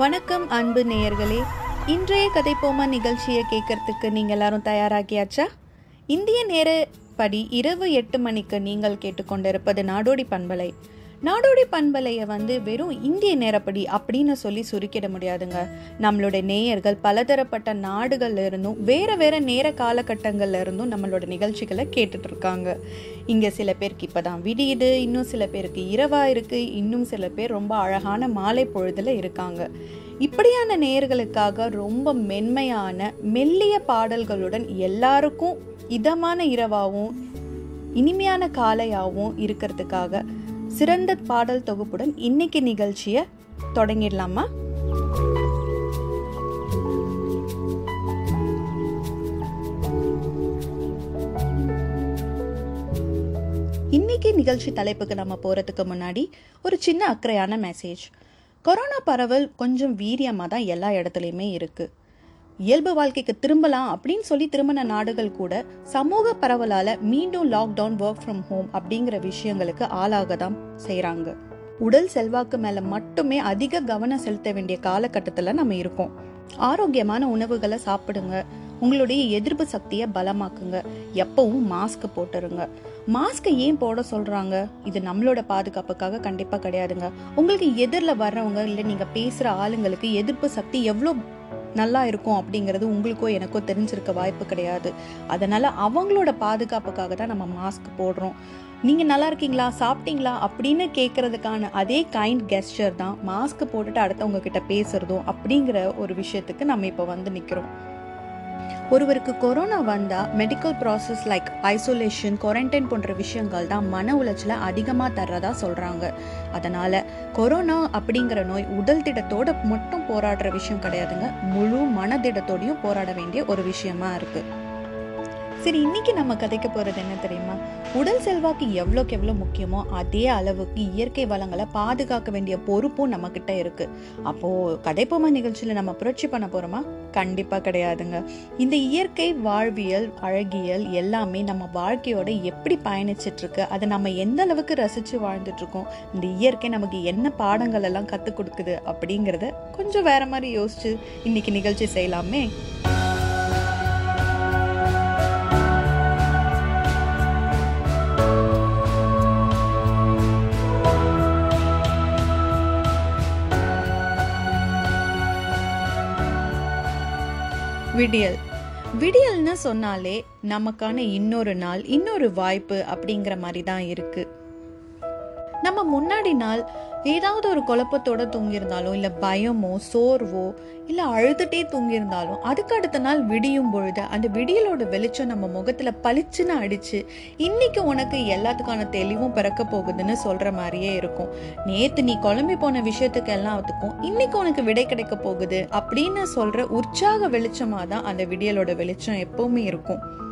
வணக்கம் அன்பு நேயர்களே. இன்றைய கதைப்போமா நிகழ்ச்சியை கேட்கறதுக்கு நீங்கள் எல்லாரும் தயாராகியாச்சா? இந்திய நேரப்படி இரவு எட்டு மணிக்கு நீங்கள் கேட்டுக்கொண்டிருப்பது நாடோடி பண்பலை. நாடோடி பண்பலையை வந்து வெறும் இந்திய நேரப்படி அப்படின்னு சொல்லி சுருக்கிட முடியாதுங்க. நம்மளுடைய நேயர்கள் பலதரப்பட்ட நாடுகள்ல இருந்தும் வேற வேற நேர காலகட்டங்கள்ல இருந்தும் நம்மளோட நிகழ்ச்சிகளை கேட்டுட்டு இருக்காங்க. இங்க சில பேருக்கு இப்பதான் விடியுது இன்னும் சில பேருக்கு இரவா இருக்கு இன்னும் சில பேர் ரொம்ப அழகான மாலை பொழுதுல இருக்காங்க. இப்படியான நேயர்களுக்காக ரொம்ப மென்மையான மெல்லிய பாடல்களுடன் எல்லாருக்கும் இதமான இரவாகவும் இனிமையான காலையாகவும் இருக்கிறதுக்காக சிறந்த பாடல் தொகுப்புடன் இன்னைக்கு நிகழ்ச்சியை தொடங்கிடலாமா? இன்னைக்கு நிகழ்ச்சி தலைப்புக்கு நம்ம போறதுக்கு முன்னாடி ஒரு சின்ன அக்கறையான மெசேஜ் கொரோனா பரவல் கொஞ்சம் வீரியமாக தான் எல்லா இடத்துலையுமே இருக்குது இயல்பு வாழ்க்கைக்கு திரும்பலாம் அப்படின்னு சொல்லி திரும்பின நாடுகள் கூட சமூக பரவலால மீண்டும் லாக்டவுன் ஒர்க் ஃப்ரம் ஹோம் அப்படிங்கிற விஷயங்களுக்கு ஆளாக தான் செய்கிறாங்க உடல் செல்வாக்கு மேல மட்டுமே அதிக கவனம் செலுத்த வேண்டிய காலகட்டத்தில் நம்ம இருக்கோம். ஆரோக்கியமான உணவுகளை சாப்பிடுங்க. உங்களுடைய எதிர்ப்பு சக்தியை பலமாக்குங்க. எப்பவும் மாஸ்க் போட்டுருங்க. மாஸ்கை ஏன் போட சொல்றாங்க? இது நம்மளோட பாதுகாப்புக்காக கண்டிப்பா கிடையாதுங்க. உங்களுக்கு எதிரில் வர்றவங்க இல்லை நீங்க பேசுற ஆளுங்களுக்கு எதிர்ப்பு சக்தி எவ்வளோ நல்லா இருக்கும் அப்படிங்கிறது உங்களுக்கோ எனக்கோ தெரிஞ்சிருக்க வாய்ப்பு கிடையாது. அதனால அவங்களோட பாதுகாப்புக்காக தான் நம்ம மாஸ்க் போடுறோம். நீங்க நல்லா இருக்கீங்களா? சாப்பிட்டீங்களா? அப்படின்னு கேட்கறதுக்கான அதே கைண்ட் கெஸ்டர் தான் மாஸ்க் போட்டுட்டு அடுத்தவங்க கிட்ட பேசுறதும் அப்படிங்கிற ஒரு விஷயத்துக்கு நம்ம இப்போ வந்து நிக்கிறோம். ஒருவருக்கு கொரோனா வந்தால் medical process like isolation quarantine போன்ற விஷயங்கள் தான் மன உளைச்சலை அதிகமாக தர்றதா சொல்கிறாங்க அதனால் கொரோனா அப்படிங்கிற நோய் உடல் திடத்தோட மட்டும் போராடுற விஷயம் கிடையாதுங்க. முழு மனதிடத்தோடையும் போராட வேண்டிய ஒரு விஷயமா இருக்குது சரி இன்னைக்கு நம்ம கதைக்க போறது என்ன தெரியுமா? உடல் செல்வாக்கு எவ்வளோக்கு எவ்வளோ முக்கியமோ அதே அளவுக்கு இயற்கை வளங்களை பாதுகாக்க வேண்டிய பொறுப்பும் நம்ம கிட்ட இருக்கு. அப்போ கதைப்போமா நிகழ்ச்சியில நம்ம புரட்சி பண்ண போறோமா? கண்டிப்பா கிடையாதுங்க. இந்த இயற்கை வாழ்வியல் அழகியல் எல்லாமே நம்ம வாழ்க்கையோட எப்படி பயணிச்சிட்டு இருக்கு அதை நம்ம எந்த அளவுக்கு ரசிச்சு வாழ்ந்துட்டு இருக்கோம் இந்த இயற்கை நமக்கு என்ன பாடங்கள் எல்லாம் கத்துக் கொடுக்குது அப்படிங்கறத கொஞ்சம் வேற மாதிரி யோசிச்சு இன்னைக்கு நிகழ்ச்சி செய்யலாமே? விடியல். விடியல்னு சொன்னாலே நமக்கான இன்னொரு நாள் இன்னொரு வாய்ப்பு அப்படிங்கிற மாதிரி தான் இருக்கு. நம்ம முன்னாடி நாள் ஏதாவது ஒரு குழப்பத்தோட தூங்கியிருந்தாலும் இல்லை பயமோ சோர்வோ இல்லை அழுதுட்டே தூங்கியிருந்தாலும் அதுக்கு அடுத்த நாள் விடியும் பொழுது அந்த விடியலோட வெளிச்சம் நம்ம முகத்தில் பளிச்சுன்னு அடிச்சு இன்னைக்கு உனக்கு எல்லாத்துக்கான தெளிவும் பிறக்க போகுதுன்னு சொல்கிற மாதிரியே இருக்கும். நேற்று நீ குழம்பி போன விஷயத்துக்கு எல்லாத்துக்கும் இன்னைக்கு உனக்கு விடை கிடைக்க போகுது அப்படின்னு சொல்கிற உற்சாக வெளிச்சமாக தான் அந்த விடியலோட வெளிச்சம் எப்பவுமே இருக்கும்.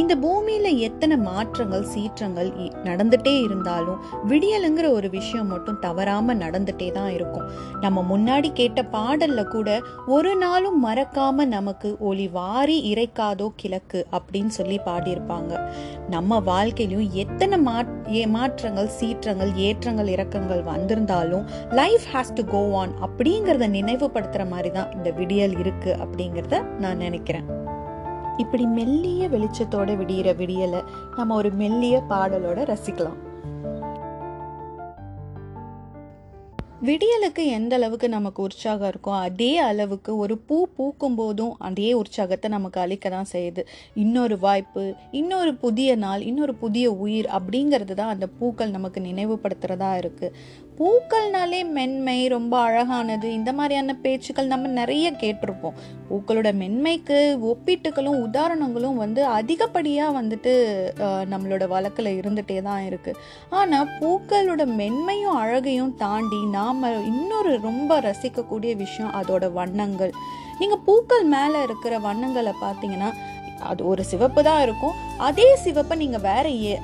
இந்த பூமியில எத்தனை மாற்றங்கள் சீற்றங்கள் இ- நடந்துட்டே இருந்தாலும் விடியலுங்கிற ஒரு விஷயம் மட்டும் தவறாம நடந்துட்டே தான் இருக்கும். நம்ம முன்னாடி கேட்ட பாடல்ல கூட ஒரு நாளும் மறக்காம நமக்கு ஒளி வாரி இறைக்காதோ கிழக்கு அப்படின்னு சொல்லி பாடியிருப்பாங்க. நம்ம வாழ்க்கையிலும் எத்தனை மா- ஏ- மாற்றங்கள் சீற்றங்கள் ஏற்றங்கள் இறக்கங்கள் வந்திருந்தாலும் life has to go on அப்படிங்கிறத நினைவுபடுத்துற மாதிரி தான் இந்த விடியல் இருக்கு அப்படிங்கிறத நான் நினைக்கிறேன். இப்படி மெல்லிய வெளிச்சத்தோட விடியிற விடியலை நம்ம ஒரு மெல்லிய பாடலோட ரசிக்கலாம். விடியலுக்கு எந்த அளவுக்கு நமக்கு உற்சாகம் இருக்கோ அதே அளவுக்கு ஒரு பூ பூக்கும் போதும் அதே உற்சாகத்தை நமக்கு அளிக்க தான் செய்யுது. இன்னொரு வாய்ப்பு இன்னொரு புதிய நாள் இன்னொரு புதிய உயிர் அப்படிங்கிறது தான் அந்த பூக்கள் நமக்கு நினைவுபடுத்துறதா இருக்கு. பூக்கள்னாலே மென்மை ரொம்ப அழகானது. இந்த மாதிரியான பேச்சுக்கள் நம்ம நிறைய கேட்டிருப்போம். பூக்களோட மென்மைக்கு ஒப்பீட்டுகளும் உதாரணங்களும் வந்து அதிகப்படியாக வந்துட்டு நம்மளோட வழக்கில் இருந்துகிட்டே தான் இருக்குது ஆனால் பூக்களோட மென்மையும் அழகையும் தாண்டி நாம் இன்னொரு ரொம்ப ரசிக்கக்கூடிய விஷயம் அதோட வண்ணங்கள். நீங்கள் பூக்கள் மேலே இருக்கிற வண்ணங்களை பார்த்தீங்கன்னா அது ஒரு சிவப்பு தான் இருக்கும். அதே சிவப்பை நீங்கள் வேற ஏ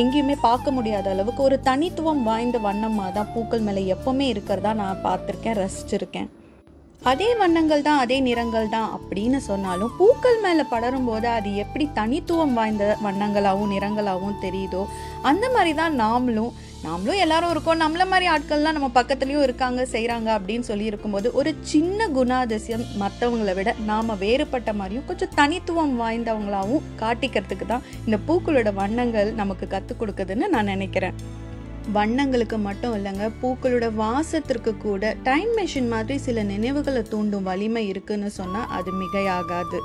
எங்கேயுமே பார்க்க முடியாத அளவுக்கு ஒரு தனித்துவம் வாய்ந்த வண்ணமாக தான் பூக்கள் மேலே எப்போவுமே இருக்கிறதா நான் பார்த்துருக்கேன் ரசிச்சிருக்கேன். அதே வண்ணங்கள் தான் அதே நிறங்கள் தான் அப்படின்னு சொன்னாலும் பூக்கள் மேலே படரும் போது அது எப்படி தனித்துவம் வாய்ந்த வண்ணங்களாகவும் நிறங்களாகவும் தெரியுதோ அந்த மாதிரி தான் நாமளும் நாமளும் எல்லாரும் இருக்கோம். நம்மள மாதிரி ஆட்கள்லாம் நம்ம பக்கத்துலேயும் இருக்காங்க செய்கிறாங்க அப்படின்னு சொல்லி இருக்கும்போது ஒரு சின்ன குணாதிசயம் மற்றவங்களை விட நாம் வேறுபட்ட மாதிரியும் கொஞ்சம் தனித்துவம் வாய்ந்தவங்களாகவும் காட்டிக்கிறதுக்கு தான் இந்த பூக்களோட வண்ணங்கள் நமக்கு கற்றுக் கொடுக்குதுன்னு நான் நினைக்கிறேன். வண்ணங்களுக்கு மட்டும் இல்லைங்க பூக்களோட வாசத்திற்கு கூட டைம் மெஷின் மாதிரி சில நினைவுகளை தூண்டும் வலிமை இருக்குன்னு சொன்னால் அது மிகையாகாது.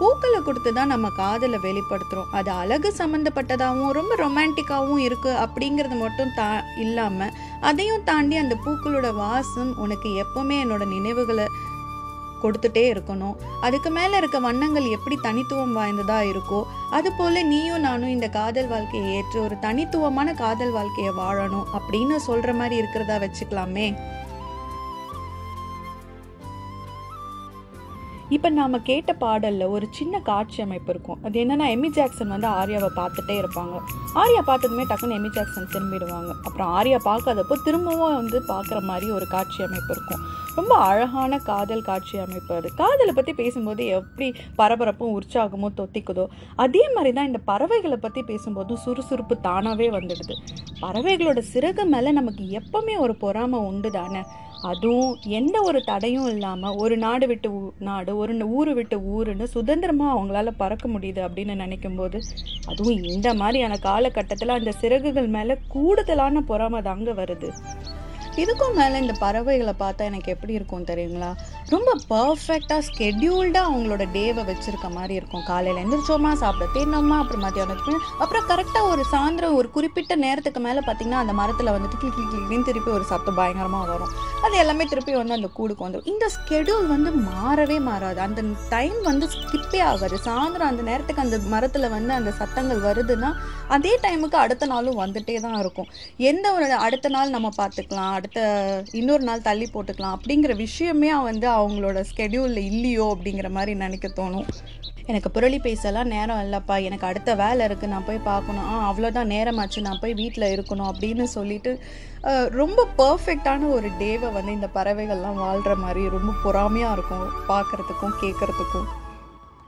பூக்களை கொடுத்து தான் நம்ம காதலை வெளிப்படுத்துகிறோம் அது அழகு சம்மந்தப்பட்டதாகவும் ரொம்ப ரொமான்டிக்காகவும் இருக்குது அப்படிங்கிறது மட்டும் தா இல்லாமல் அதையும் தாண்டி அந்த பூக்களோட வாசம் உனக்கு எப்போவுமே என்னோட நினைவுகளை கொடுத்துட்டே இருக்கணும். அதுக்கு மேலே இருக்க வண்ணங்கள் எப்படி தனித்துவம் வாய்ந்ததாக இருக்கோ அது போல் நீயும் நானும் இந்த காதல் வாழ்க்கையை ஏற்று ஒரு தனித்துவமான காதல் வாழ்க்கையை வாழணும் அப்படின்னு சொல்கிற மாதிரி இருக்கிறதா வச்சுக்கலாமே. இப்போ நாம் கேட்ட பாடலில் ஒரு சின்ன காட்சி அமைப்பு இருக்கும். அது என்னென்னா எமி ஜாக்சன் வந்து ஆர்யாவை பார்த்துட்டே இருப்பாங்க. ஆர்யா பார்த்ததுமே டக்குன்னு எமி ஜாக்சன் திரும்பிடுவாங்க. அப்புறம் ஆர்யா பார்க்காதப்போ திரும்பவும் வந்து பார்க்குற மாதிரி ஒரு காட்சி அமைப்பு இருக்கும். ரொம்ப அழகான காதல் காட்சி அமைப்பு அது. காதலை பற்றி பேசும்போது எப்படி பரபரப்பும் உற்சாகமும் தொத்திக்குதோ அதே மாதிரி தான் இந்த பறவைகளை பற்றி பேசும்போதும் சுறுசுறுப்பு தானாகவே வந்துடுது. பறவைகளோட சிறகு மேலே நமக்கு எப்பவுமே ஒரு பொறாமை உண்டு தானே அதுவும் எந்த ஒரு தடையும் இல்லாமல் ஒரு நாடு விட்டு நாடு ஒரு ஊர் விட்டு ஊருன்னு சுதந்திரமாக அவங்களால பறக்க முடியுது அப்படின்னு நினைக்கும் போது அதுவும் இந்த மாதிரியான காலகட்டத்தில் அந்த சிறகுகள் மேலே கூடுதலான பொறாமை தாங்க வருது. இதுக்கும் மேலே இந்த பறவைகளை பார்த்தா எனக்கு எப்படி இருக்கும் தெரியுங்களா? ரொம்ப பர்ஃபெக்டாக ஸ்கெட்யூல்டாக அவங்களோட டேவை வச்சுருக்க மாதிரி இருக்கும். காலையில் எந்திரிச்சோமா சாப்பிட தேனோமா அப்புறம் மத்தியானத்துக்கு அப்புறம் கரெக்டாக ஒரு சாயந்தரம் ஒரு குறிப்பிட்ட நேரத்துக்கு மேலே பார்த்தீங்கன்னா அந்த மரத்தில் வந்துட்டு கிளி கிளி கிளின்னு திருப்பி ஒரு சத்தம் பயங்கரமாக வரும். அது எல்லாமே திருப்பி வந்து அந்த கூடுக்கு வந்துடும் இந்த ஸ்கெடியூல் வந்து மாறவே மாறாது. அந்த டைம் வந்து ஸ்கிப்பே ஆகாது. சாயந்தரம் அந்த நேரத்துக்கு அந்த மரத்தில் வந்து அந்த சத்தங்கள் வருதுன்னா அதே டைமுக்கு அடுத்த நாளும் வந்துட்டே தான் இருக்கும். எந்த ஒரு அடுத்த நாள் நம்ம பார்த்துக்கலாம் அடுத்த இன்னொரு நாள் தள்ளி போட்டுக்கலாம் அப்படிங்கிற விஷயமே வந்து அவங்களோட ஸ்கெடியூலில் இல்லையோ அப்படிங்கிற மாதிரி நினைக்க தோணும். எனக்கு புரளி பேசலாம் நேரம் இல்லைப்பா. எனக்கு அடுத்த வேலை இருக்குது நான் போய் பார்க்கணும். ஆ அவ்வளோதான் நேரமாச்சு. நான் போய் வீட்டில் இருக்கணும் அப்படின்னு சொல்லிட்டு ரொம்ப பர்ஃபெக்டான ஒரு டேவை வந்து இந்த பறவைகள்லாம் வாழ்கிற மாதிரி ரொம்ப பொறாமையாக இருக்கும். பார்க்குறதுக்கும் கேட்குறதுக்கும்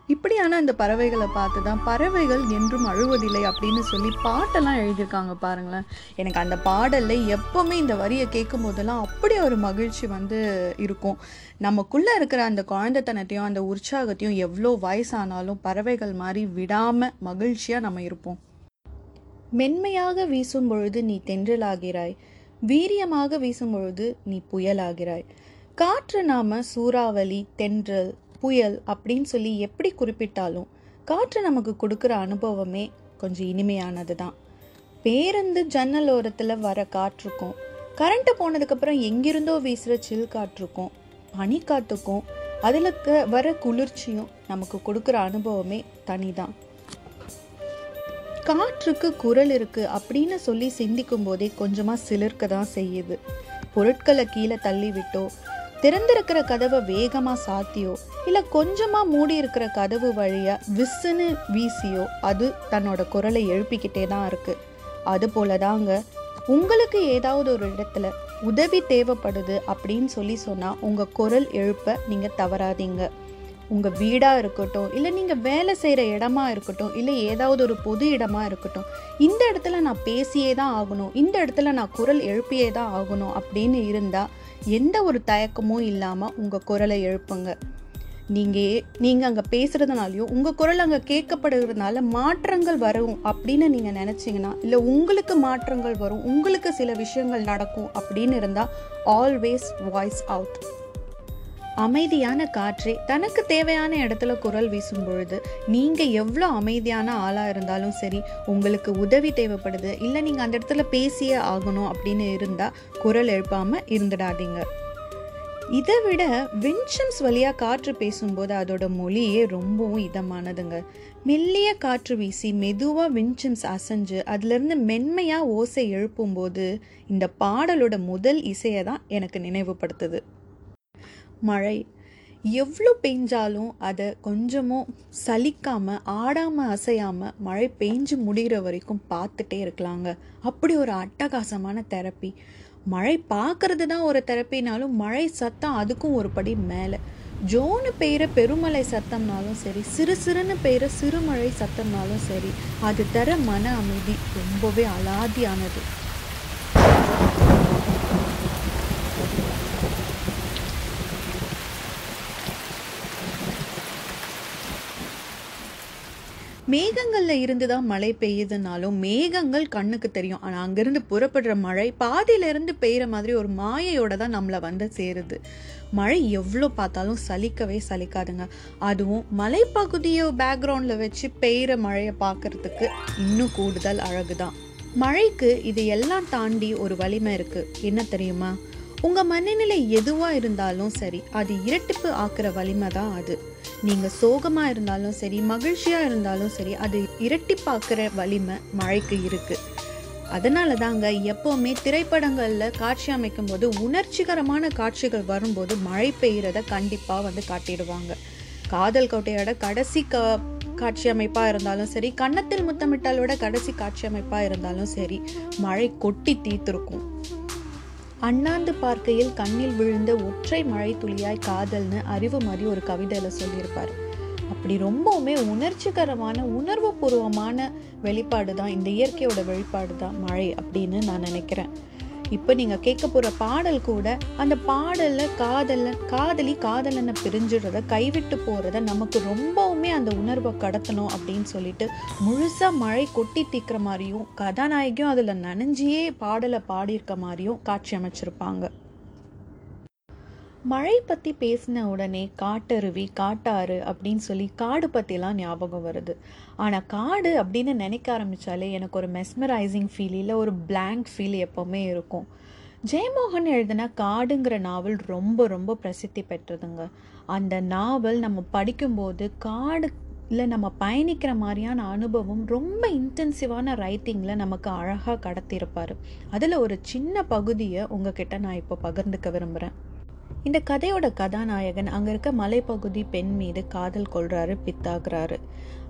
இப்படியான அந்த பறவைகளை பார்த்து தான் பறவைகள் என்றும் அழுவதில்லை அப்படின்னு சொல்லி பாட்டெல்லாம் எழுதியிருக்காங்க பாருங்களேன். எனக்கு அந்த பாடலில் எப்போவுமே இந்த வரியை கேட்கும் போதெல்லாம் அப்படி ஒரு மகிழ்ச்சி வந்து இருக்கும். நமக்குள்ளே இருக்கிற அந்த குழந்தைத்தனத்தையும் அந்த உற்சாகத்தையும் எவ்வளோ வயசானாலும் பறவைகள் மாதிரி விடாமல் மகிழ்ச்சியாக நம்ம இருப்போம். மென்மையாக வீசும் பொழுது நீ தென்றலாகிறாய். வீரியமாக வீசும் பொழுது நீ புயலாகிறாய். காற்று நாம சூறாவளி தென்றல் புயல் அப்படின்னு சொல்லி எப்படி குறிப்பிட்டாலும் காற்று நமக்கு கொடுக்குற அனுபவமே கொஞ்சம் இனிமையானது தான் பேருந்து ஜன்னல் ஓரத்தில் வர காற்றுக்கும் கரண்ட்டு போனதுக்கப்புறம் எங்கிருந்தோ வீசுகிற சில் காற்றுக்கும் பனிக்காற்றுக்கும் அதில் வர குளிர்ச்சியும் நமக்கு கொடுக்குற அனுபவமே தனிதான். காற்றுக்கு குரல் இருக்குது அப்படின்னு சொல்லி சிந்திக்கும் போதே கொஞ்சமாக சிலிர்க்க தான் செய்யுது. பொருட்களை கீழே தள்ளிவிட்டோ திறந்திருக்கிற கதவை வேகமாக சாத்தியோ? இல்லை கொஞ்சமாக மூடி இருக்கிற கதவு வழியாக விசுன்னு வீசியோ? அது தன்னோட குரலை எழுப்பிக்கிட்டே தான் இருக்குது அது போலதாங்க உங்களுக்கு ஏதாவது ஒரு இடத்துல உதவி தேவைப்படுது அப்படின்னு சொல்லி சொன்னால் உங்கள் குரல் எழுப்ப நீங்கள் தவறாதீங்க. உங்கள் வீடாக இருக்கட்டும் இல்லை நீங்கள் வேலை செய்கிற இடமா இருக்கட்டும் இல்லை ஏதாவது ஒரு பொது இடமா இருக்கட்டும் இந்த இடத்துல நான் பேசியே தான் ஆகணும் இந்த இடத்துல நான் குரல் எழுப்பியே தான் ஆகணும் அப்படின்னு இருந்தால் எந்த ஒரு தயக்கமும் இல்லாமல் உங்கள் குரலை எழுப்புங்க. நீங்கள் நீங்கள் அங்கே பேசுகிறதுனாலையும் உங்கள் குரல் அங்கே கேட்கப்படுகிறதுனால மாற்றங்கள் வரும் அப்படின்னு நீங்கள் நினச்சிங்கன்னா இல்லை உங்களுக்கு மாற்றங்கள் வரும் உங்களுக்கு சில விஷயங்கள் நடக்கும் அப்படின்னு இருந்தால் ஆல்வேஸ் வாய்ஸ் அவுட் அமைதியான காற்றே தனக்கு தேவையான இடத்துல குரல் வீசும் பொழுது நீங்கள் எவ்வளோ அமைதியான ஆளாக இருந்தாலும் சரி உங்களுக்கு உதவி தேவைப்படுது இல்லை நீங்கள் அந்த இடத்துல பேசியே ஆகணும் அப்படின்னு இருந்தால் குரல் எழுப்பாமல் இருந்துடாதீங்க. இதை விட வின்சம்ஸ் வழியாக காற்று பேசும்போது அதோட மொழியே ரொம்பவும் இதமானதுங்க. மெல்லிய காற்று வீசி மெதுவாக வின்சம்ஸ் அசைஞ்சு அதுலேருந்து மென்மையாக ஓசை எழுப்பும்போது இந்த பாடலோட முதல் இசையை தான் எனக்கு நினைவுபடுத்துது. மழை. எவ்வளோ பெஞ்சாலும் அதை கொஞ்சமும் சலிக்காமல் ஆடாமல் அசையாமல் மழை பெஞ்சு முடிகிற வரைக்கும் பார்த்துட்டே இருக்கலாங்க. அப்படி ஒரு அட்டகாசமான தெரப்பி. மழை பார்க்கறது தான் ஒரு தெரப்பினாலும் மழை சத்தம் அதுக்கும் ஒரு படி மேலே. ஜோனு பெய்கிற பெருமழை சத்தம்னாலும் சரி சிறு சிறுன்னு பெய்கிற சிறுமழை சத்தம்னாலும் சரி அது தர மன அமைதி ரொம்பவே அலாதியானது. மேகங்களில் இருந்து தான் மழை பெய்யுதுனாலும் மேகங்கள் கண்ணுக்கு தெரியும். ஆனால் அங்கேருந்து புறப்படுற மழை பாதியிலேருந்து பெய்கிற மாதிரி ஒரு மாயையோட தான் நம்மளை வந்து சேருது. மழை எவ்வளோ பார்த்தாலும் சலிக்கவே சலிக்காதுங்க. அதுவும் மலைப்பகுதியை பேக்ரவுண்டில் வச்சு பெய்கிற மழையை பார்க்கறதுக்கு இன்னும் கூடுதல் அழகு தான் மழைக்கு இது எல்லாம் தாண்டி ஒரு வலிமை இருக்குது என்ன தெரியுமா? உங்கள் மனநிலை எதுவாக இருந்தாலும் சரி அது இரட்டிப்பு ஆக்குற வலிமை தான் அது. நீங்கள் சோகமாக இருந்தாலும் சரி மகிழ்ச்சியாக இருந்தாலும் சரி அது இரட்டிப்பாக்குற வலிமை மழைக்கு இருக்குது அதனால தாங்க எப்போவுமே திரைப்படங்களில் காட்சி அமைக்கும் போது உணர்ச்சிகரமான காட்சிகள் வரும்போது மழை பெய்கிறத கண்டிப்பாக வந்து காட்டிடுவாங்க. காதல் கோட்டையோட கடைசி க காட்சி அமைப்பாக இருந்தாலும் சரி கன்னத்தில் முத்தமிட்டாலோட கடைசி காட்சி அமைப்பாக இருந்தாலும் சரி மழை கொட்டி தீர்த்திருக்கும். அண்ணாந்து பார்க்கையில் கண்ணில் விழுந்த ஒற்றை மழை துளியாய் காதல்னு அறிவு மாதிரி ஒரு கவிதையில சொல்லியிருப்பார். அப்படி ரொம்பவுமே உணர்ச்சிகரமான உணர்வுபூர்வமான வெளிப்பாடு தான் இந்த இயற்கையோட வெளிப்பாடு தான் மழை அப்படின்னு நான் நினைக்கிறேன். இப்போ நீங்கள் கேட்க போகிற பாடல் கூட அந்த பாடலில் காதலன் காதலி காதலனை பிரிஞ்சிடுறத கைவிட்டு போகிறத நமக்கு ரொம்பவுமே அந்த உணர்வை கடத்தணும் அப்படின்னு சொல்லிட்டு முழுசாக மழை கொட்டி தீக்கிற மாதிரியும் கதாநாயகியும் அதில் நனைஞ்சியே பாடலை பாடியிருக்க மாதிரியும் காட்சி அமைச்சிருப்பாங்க. மழை பற்றி பேசின உடனே காட்டருவி காட்டாறு அப்படின்னு சொல்லி காடு பற்றிலாம் ஞாபகம் வருது. ஆனால் காடு அப்படின்னு நினைக்க ஆரம்பித்தாலே எனக்கு ஒரு மெஸ்மரைசிங் ஃபீல் இல்லை ஒரு பிளாங்க் ஃபீல் எப்போவுமே இருக்கும். ஜெயமோகன் எழுதின காடுங்கிற நாவல் ரொம்ப ரொம்ப பிரசித்தி பெற்றதுங்க. அந்த நாவல் நம்ம படிக்கும்போது காடு இல்லை நம்ம பயணிக்கிற மாதிரியான அனுபவம் ரொம்ப இன்டென்சிவான ரைட்டிங்கில் நமக்கு அழகாக கடத்தியிருப்பார். அதில் ஒரு சின்ன பகுதியை உங்ககிட்ட நான் இப்போ பகிர்ந்துக்க விரும்புகிறேன் இந்த கதையோட கதாநாயகன் அங்கே இருக்க மலைப்பகுதி பெண் மீது காதல் கொள்றாரு பித்தாகிறாரு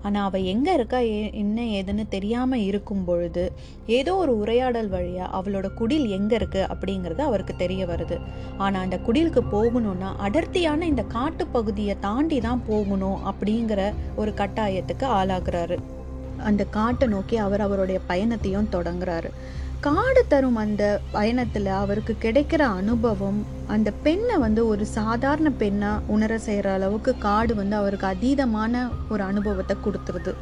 ஆனால் அவள் எங்கே இருக்கா ஏ- என்ன ஏதுன்னு தெரியாமல் இருக்கும் பொழுது ஏதோ ஒரு உரையாடல் வழியாக அவளோட குடில் எங்கே இருக்குது அப்படிங்கிறது அவருக்கு தெரிய வருது. ஆனால் அந்த குடிலுக்கு போகணும்னா அடர்த்தியான இந்த காட்டு பகுதியை தாண்டி தான் போகணும் அப்படிங்கிற ஒரு கட்டாயத்துக்கு ஆளாகிறாரு. அந்த காட்டை நோக்கி அவர் அவருடைய பயணத்தையும் தொடங்குறாரு. காடு தரும் அந்த பயணத்தில் அவருக்கு கிடைக்கிற அனுபவம் அந்த பெண்ணை வந்து ஒரு சாதாரண பெண்ணாக உணர செய்கிற அளவுக்கு காடு வந்து அவருக்கு அதீதமான ஒரு அனுபவத்தை கொடுத்துருது.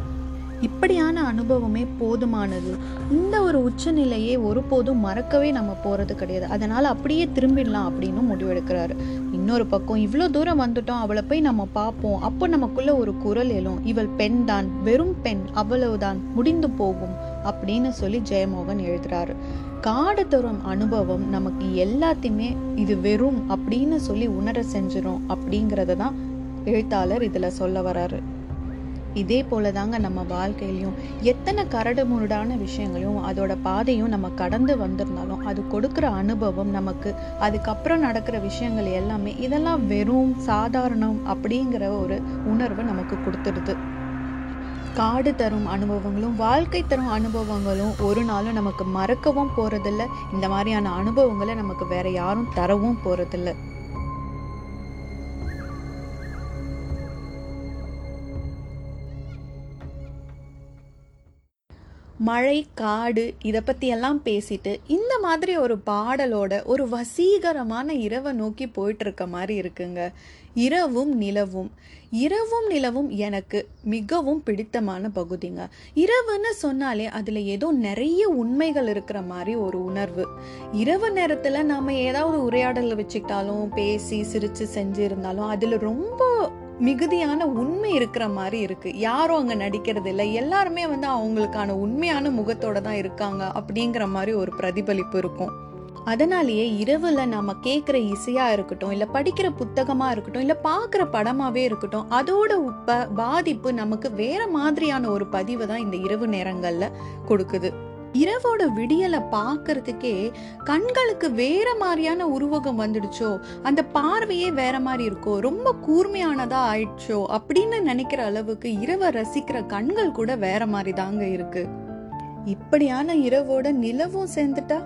இப்படியான அனுபவமே போதுமானது. இந்த ஒரு உச்சநிலையே ஒருபோதும் மறக்கவே நம்ம போகிறது கிடையாது. அதனால் அப்படியே திரும்பிடலாம் அப்படின்னு முடிவெடுக்கிறாரு. இன்னொரு பக்கம் இவ்வளோ தூரம் வந்துட்டோம் அவளை போய் நம்ம பார்ப்போம். அப்போ நமக்குள்ள ஒரு குரல் எழும். இவள் பெண் தான் வெறும் பெண் அவ்வளவுதான் முடிந்து போகும். அப்படின்னு சொல்லி ஜெயமோகன் எழுதுறாரு. காடு தரும் அனுபவம் நமக்கு எல்லாத்தையுமே இது வெறும் அப்படின்னு சொல்லி உணர செஞ்சிடும் அப்படிங்கிறத தான் எழுத்தாளர் இதில் சொல்ல வராரு. இதே போல தாங்க நம்ம வாழ்க்கையிலையும் எத்தனை கரடு முரடான விஷயங்களையும் அதோட பாதையும் நம்ம கடந்து வந்திருந்தாலும் அது கொடுக்குற அனுபவம் நமக்கு அதுக்கப்புறம் நடக்கிற விஷயங்கள் எல்லாமே இதெல்லாம் வெறும் சாதாரணம் அப்படிங்கிற ஒரு உணர்வை நமக்கு கொடுத்துடுது. காடு தரும் அனுபவங்களும் வாழ்க்கை தரும் அனுபவங்களும் ஒரு நாளும் நமக்கு மறக்கவும் போகிறதில்ல இந்த மாதிரியான அனுபவங்களை நமக்கு வேற யாரும் தரவும் போகிறதில்ல மழை காடு இதை பற்றியெல்லாம் எல்லாம் பேசிட்டு இந்த மாதிரி ஒரு பாடலோட ஒரு வசீகரமான இரவை நோக்கி போயிட்டுருக்க மாதிரி இருக்குங்க. இரவும் நிலவும். இரவும் நிலவும் எனக்கு மிகவும் பிடித்தமான பகுதிங்க. இரவுன்னு சொன்னாலே அதில் ஏதோ நிறைய உண்மைகள் இருக்கிற மாதிரி ஒரு உணர்வு. இரவு நேரத்தில் நாம் ஏதாவது உரையாடலை வச்சுக்கிட்டாலும் பேசி சிரித்து செஞ்சு இருந்தாலும் ரொம்ப மிகுதியான உண்மை இருக்கிற மாதிரி இருக்கு. யாரும் அங்க நடிக்கிறது இல்லை. எல்லாருமே வந்து அவங்களுக்கான உண்மையான முகத்தோட தான் இருக்காங்க அப்படிங்கிற மாதிரி ஒரு பிரதிபலிப்பு இருக்கும். அதனாலேயே இரவுல நம்ம கேட்குற இசையா இருக்கட்டும் இல்லை படிக்கிற புத்தகமா இருக்கட்டும் இல்லை பார்க்குற படமாவே இருக்கட்டும் அதோட உப்ப பாதிப்பு நமக்கு வேற மாதிரியான ஒரு பதிவு தான் இந்த இரவு நேரங்களில் கொடுக்குது. இரவோட விடியலை பார்க்கறதுக்கே கண்களுக்கு வேற மாதிரியான உருவகம் வந்துடுச்சோ? அந்த பார்வையே வேற மாதிரி இருக்கோ? ரொம்ப கூர்மையானதா ஆயிடுச்சோ? அப்படின்னு நினைக்கிற அளவுக்கு இரவை ரசிக்கிற கண்கள் கூட வேற மாதிரி தாங்க இருக்கு. இப்படியான இரவோட நிலவும் சேர்ந்துட்டா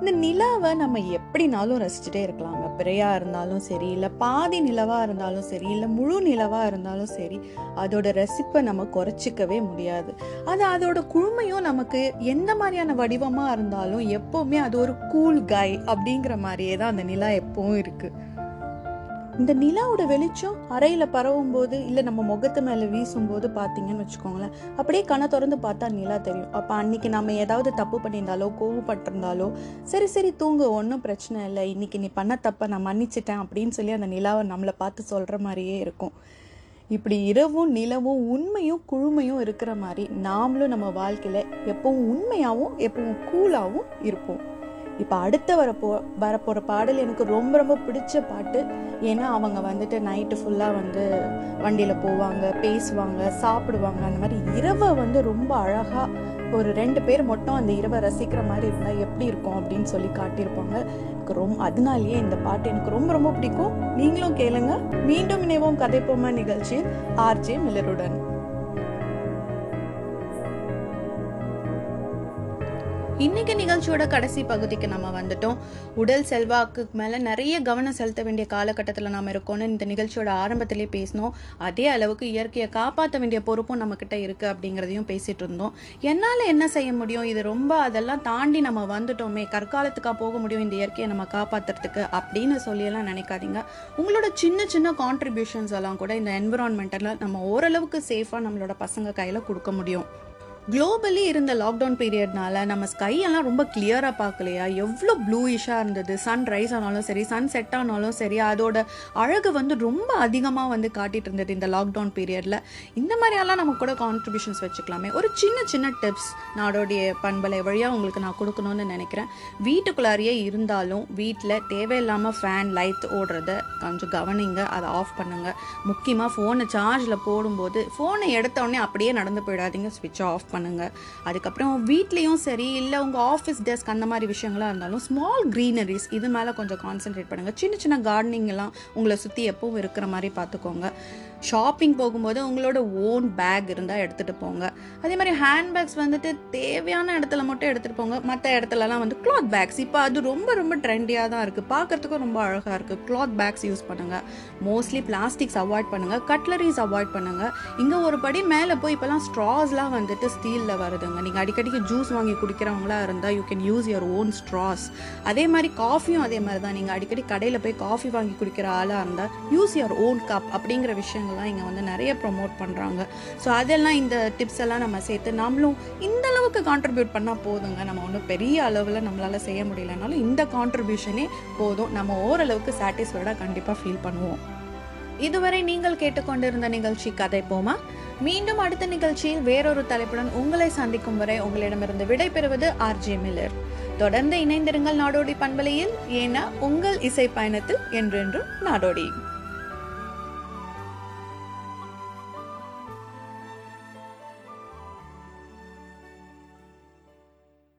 இந்த நிலாவை நம்ம எப்படினாலும் ரசிச்சுட்டே இருக்கலாங்க பிறையா இருந்தாலும் சரி இல்லை பாதி நிலவா இருந்தாலும் சரி இல்லை முழு நிலவா இருந்தாலும் சரி அதோட ரசிப்பை நம்ம குறைச்சிக்கவே முடியாது. அது அதோட குழுமையும் நமக்கு எந்த மாதிரியான வடிவமாக இருந்தாலும் எப்போவுமே அது ஒரு கூல் கை அப்படிங்கிற மாதிரியே தான் அந்த நிலா எப்பவும் இருக்குது இந்த நிலாவோட வெளிச்சம் அறையில் பரவும் போது இல்லை நம்ம முகத்து மேலே வீசும்போது பார்த்தீங்கன்னு வச்சுக்கோங்களேன். அப்படியே கண்ணை திறந்து பார்த்தா நிலா தெரியும். அப்போ அன்னைக்கு நம்ம ஏதாவது தப்பு பண்ணியிருந்தாலோ கோவப்பட்டிருந்தாலோ சரி சரி தூங்க ஒன்றும் பிரச்சனை இல்லை. இன்னைக்கு நீ பண்ண தப்பை நான் மன்னிச்சிட்டேன் அப்படின்னு சொல்லி அந்த நிலாவை நம்மளை பார்த்து சொல்கிற மாதிரியே இருக்கும். இப்படி இரவும் நிலவும் உண்மையும் குழுமையும் இருக்கிற மாதிரி நாமளும் நம்ம வாழ்க்கையில் எப்பவும் உண்மையாகவும் எப்பவும் கூலாகவும் இருப்போம். இப்போ அடுத்த வரப்போ வரப்போகிற பாடல் எனக்கு ரொம்ப ரொம்ப பிடிச்ச பாட்டு. ஏன்னா அவங்க வந்துட்டு நைட்டு ஃபுல்லாக வந்து வண்டியில் போவாங்க பேசுவாங்க சாப்பிடுவாங்க. அந்த மாதிரி இரவை வந்து ரொம்ப அழகாக ஒரு ரெண்டு பேர் மட்டும் அந்த இரவை ரசிக்கிற மாதிரி இருந்தால் எப்படி இருக்கும் அப்படின்னு சொல்லி காட்டியிருப்பாங்க. எனக்கு ரொம்ப அதனாலேயே இந்த பாட்டு எனக்கு ரொம்ப ரொம்ப பிடிக்கும். நீங்களும் கேளுங்க. மீண்டும் இணைவோம் கதைப்போமா நிகழ்ச்சியில். ஆர்ஜே மில்லருடன். இன்னைக்கு நிகழ்ச்சியோட கடைசி பகுதிக்கு நம்ம வந்துட்டோம். உடல் செல்வாக்கு மேலே நிறைய கவனம் செலுத்த வேண்டிய காலகட்டத்தில் நம்ம இருக்கோம்னு இந்த நிகழ்ச்சியோட ஆரம்பத்திலே பேசினோம். அதே அளவுக்கு இயற்கையை காப்பாற்ற வேண்டிய பொறுப்பும் நம்மக்கிட்ட இருக்குது அப்படிங்கிறதையும் பேசிட்டு இருந்தோம். என்னால் என்ன செய்ய முடியும்? இது ரொம்ப அதெல்லாம் தாண்டி நம்ம வந்துட்டோமே. கற்காலத்துக்காக போக முடியும் இந்த இயற்கையை நம்ம காப்பாற்றுறதுக்கு அப்படின்னு சொல்லியெல்லாம் நினைக்காதீங்க. உங்களோட சின்ன சின்ன கான்ட்ரிபியூஷன்ஸ் எல்லாம் கூட இந்த என்விரான்மெண்ட்டில் நம்ம ஓரளவுக்கு சேஃபாக நம்மளோட பசங்க கையில் கொடுக்க முடியும். குளோபலி இருந்த லாக்டவுன் பீரியட்னால நம்ம ஸ்கை எல்லாம் ரொம்ப கிளியராக பார்க்கலையா? எவ்வளோ ப்ளூயிஷாக இருந்தது. சன் ரைஸ் ஆனாலும் சரி சன் செட் ஆனாலும் சரி அதோட அழகு வந்து ரொம்ப அதிகமாக வந்து காட்டிட்டு இருந்தது இந்த லாக்டவுன் பீரியடில் இந்த மாதிரியெல்லாம் நம்ம கூட கான்ட்ரிபியூஷன்ஸ் வச்சுக்கலாமே. ஒரு சின்ன சின்ன டிப்ஸ் நாடோடைய பண்பலை வழியாக உங்களுக்கு நான் கொடுக்கணும்னு நினைக்கிறேன். வீட்டுக்குள்ளாரியே இருந்தாலும் வீட்டில் தேவையில்லாமல் ஃபேன் லைட் ஓடுறத கொஞ்சம் கவனிங்க. அதை ஆஃப் பண்ணுங்கள் முக்கியமாக ஃபோனை சார்ஜில் போடும்போது ஃபோனை எடுத்த உடனே அப்படியே நடந்து போயிடாதீங்க. ஸ்விட்ச் ஆஃப் பண்ணுங்க. அதுக்கப்புறம் வீட்லேயும் சரி இல்லை உங்கள் ஆஃபீஸ் டெஸ்க் அந்த மாதிரி விஷயங்களாக இருந்தாலும் ஸ்மால் க்ரீனரிஸ் இது மேலே கொஞ்சம் கான்சென்ட்ரேட் பண்ணுங்க. சின்ன சின்ன கார்டனிங் எல்லாம் உங்களை சுற்றி எப்பவும் இருக்கிற மாதிரி பார்த்துக்கோங்க. ஷாப்பிங் போகும்போது உங்களோட ஓன் பேக் இருந்தால் எடுத்துகிட்டு போங்க. அதே மாதிரி ஹேண்ட் பேக்ஸ் வந்துட்டு தேவையான இடத்துல மட்டும் எடுத்துகிட்டு போங்க. மற்ற இடத்துலலாம் வந்து கிளாத் பேக்ஸ் இப்போ அது ரொம்ப ரொம்ப ட்ரெண்டியாக தான் இருக்குது பார்க்கறதுக்கும் ரொம்ப அழகாக இருக்குது கிளாத் பேக்ஸ் யூஸ் பண்ணுங்கள் மோஸ்ட்லி பிளாஸ்டிக்ஸ் அவாய்ட் பண்ணுங்கள் கட்லரிஸ் அவாய்ட் பண்ணுங்கள் இங்கே ஒரு படி மேலே போய் இப்போலாம் ஸ்ட்ராஸ்லாம் வந்துட்டு ஸ்டீலில் வருதுங்க. நீங்கள் அடிக்கடிக்கு ஜூஸ் வாங்கி குடிக்கிறவங்களா இருந்தால் you can use your own straws அதே மாதிரி காஃபியும் அதே மாதிரி தான். நீங்கள் அடிக்கடி கடையில் போய் காஃபி வாங்கி குடிக்கிற ஆளாக இருந்தால் யூஸ் யுவர் ஓன் கப் அப்படிங்கிற விஷயங்கள் விஷயங்கள்லாம் இங்கே வந்து நிறைய ப்ரொமோட் பண்ணுறாங்க ஸோ அதெல்லாம் இந்த டிப்ஸ் எல்லாம் நம்ம சேர்த்து நம்மளும் இந்த அளவுக்கு கான்ட்ரிபியூட் பண்ணால் போதுங்க. நம்ம ஒன்றும் பெரிய அளவில் நம்மளால் செய்ய முடியலனாலும் இந்த கான்ட்ரிபியூஷனே போதும். நம்ம ஓரளவுக்கு சாட்டிஸ்ஃபைடாக கண்டிப்பாக ஃபீல் பண்ணுவோம். இதுவரை நீங்கள் கேட்டுக்கொண்டிருந்த நிகழ்ச்சி கதை போமா? மீண்டும் அடுத்த நிகழ்ச்சியில் வேறொரு தலைப்புடன் உங்களை சந்திக்கும் வரை உங்களிடமிருந்து விடைபெறுவது ஆர்ஜே மில்லர். தொடர்ந்து இணைந்திருங்கள் நாடோடி பண்பலையில். ஏன்னா உங்கள் இசை பயணத்தில் என்றென்றும் நாடோடி.